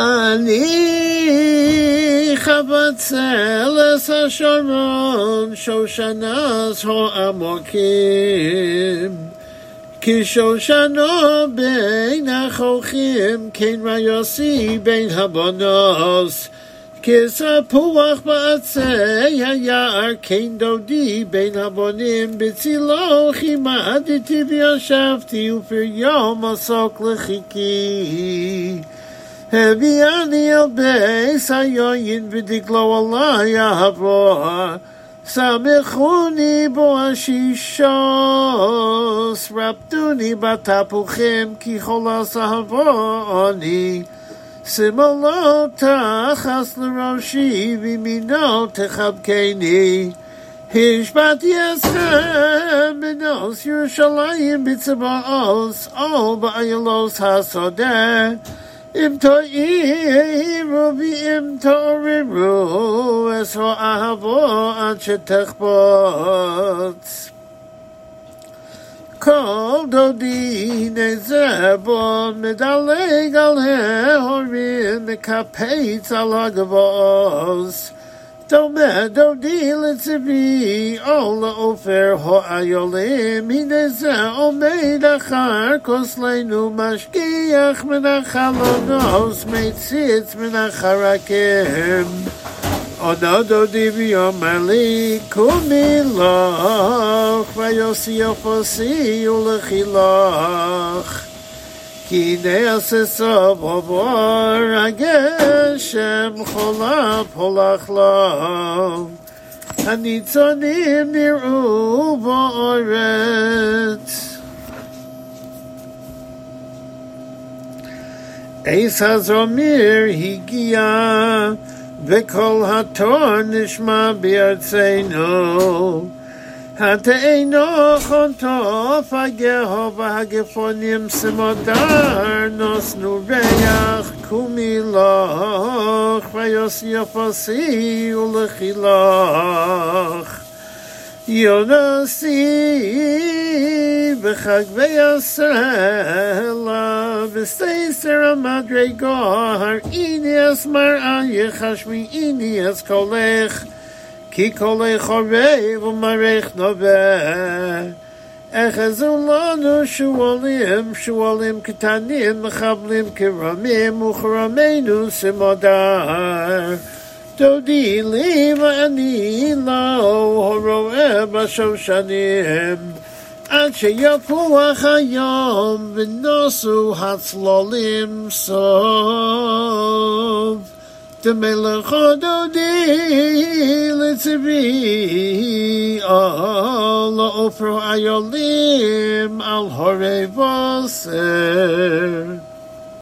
אני חבצל אס השרון שושנס העמוקים כי שושנו בין החוכים כן ריוסי בין הבונוס כספוח בעצי היער כן דודי בין הבונים בצילו כימדתי וישבתי ופריו מסוק לחיכי הביאני אל בייס היוין ודגלו עלי אהבו סמכוני בו השישוס רפדוני בתפוחים כי חולס אהבו אני שמאלו תחס לראשי וימינו תחבקני השבעתי אסכם בנוס ירושלים בצבאוס או באיילוס השדה ابتعیه بیامتار رو و سعبا چه تخبات called Odin Ezebon Medalegal Horin Mekapetz Alagavos. to me do deal it to me. All the offer ho ayole me this o me khar kosle nu mashki akh me da khalo do os me tsit me na kharake o da do di bi o mali ku me lo khayo si o fosi o khilakh ulechiloch ki ne'asesov ovor ageshem cholav holach lo הנצונים נראו באורץ. עץ הזומיר הגיע וכל התור נשמע בארצנו. hat ein noch und tof a gehova gefonim smodar nos nu reach kumi loch vayos yofasi ulachilach yonasi bechag vayasela vistaysera madre gohar inias mar an yechashmi inias kolech inias כי קולך עורב ומערך נובע אחזו לנו שואלים, שואלים קטנים, מחבלים כרמים, וכרמנו סמודר. דודי לי ואני לו הרואה בשושנים עד שיפוח היום ונוסו הצלולים סוף דמלך דודי לצבי על עופר איולים על הורי בוסר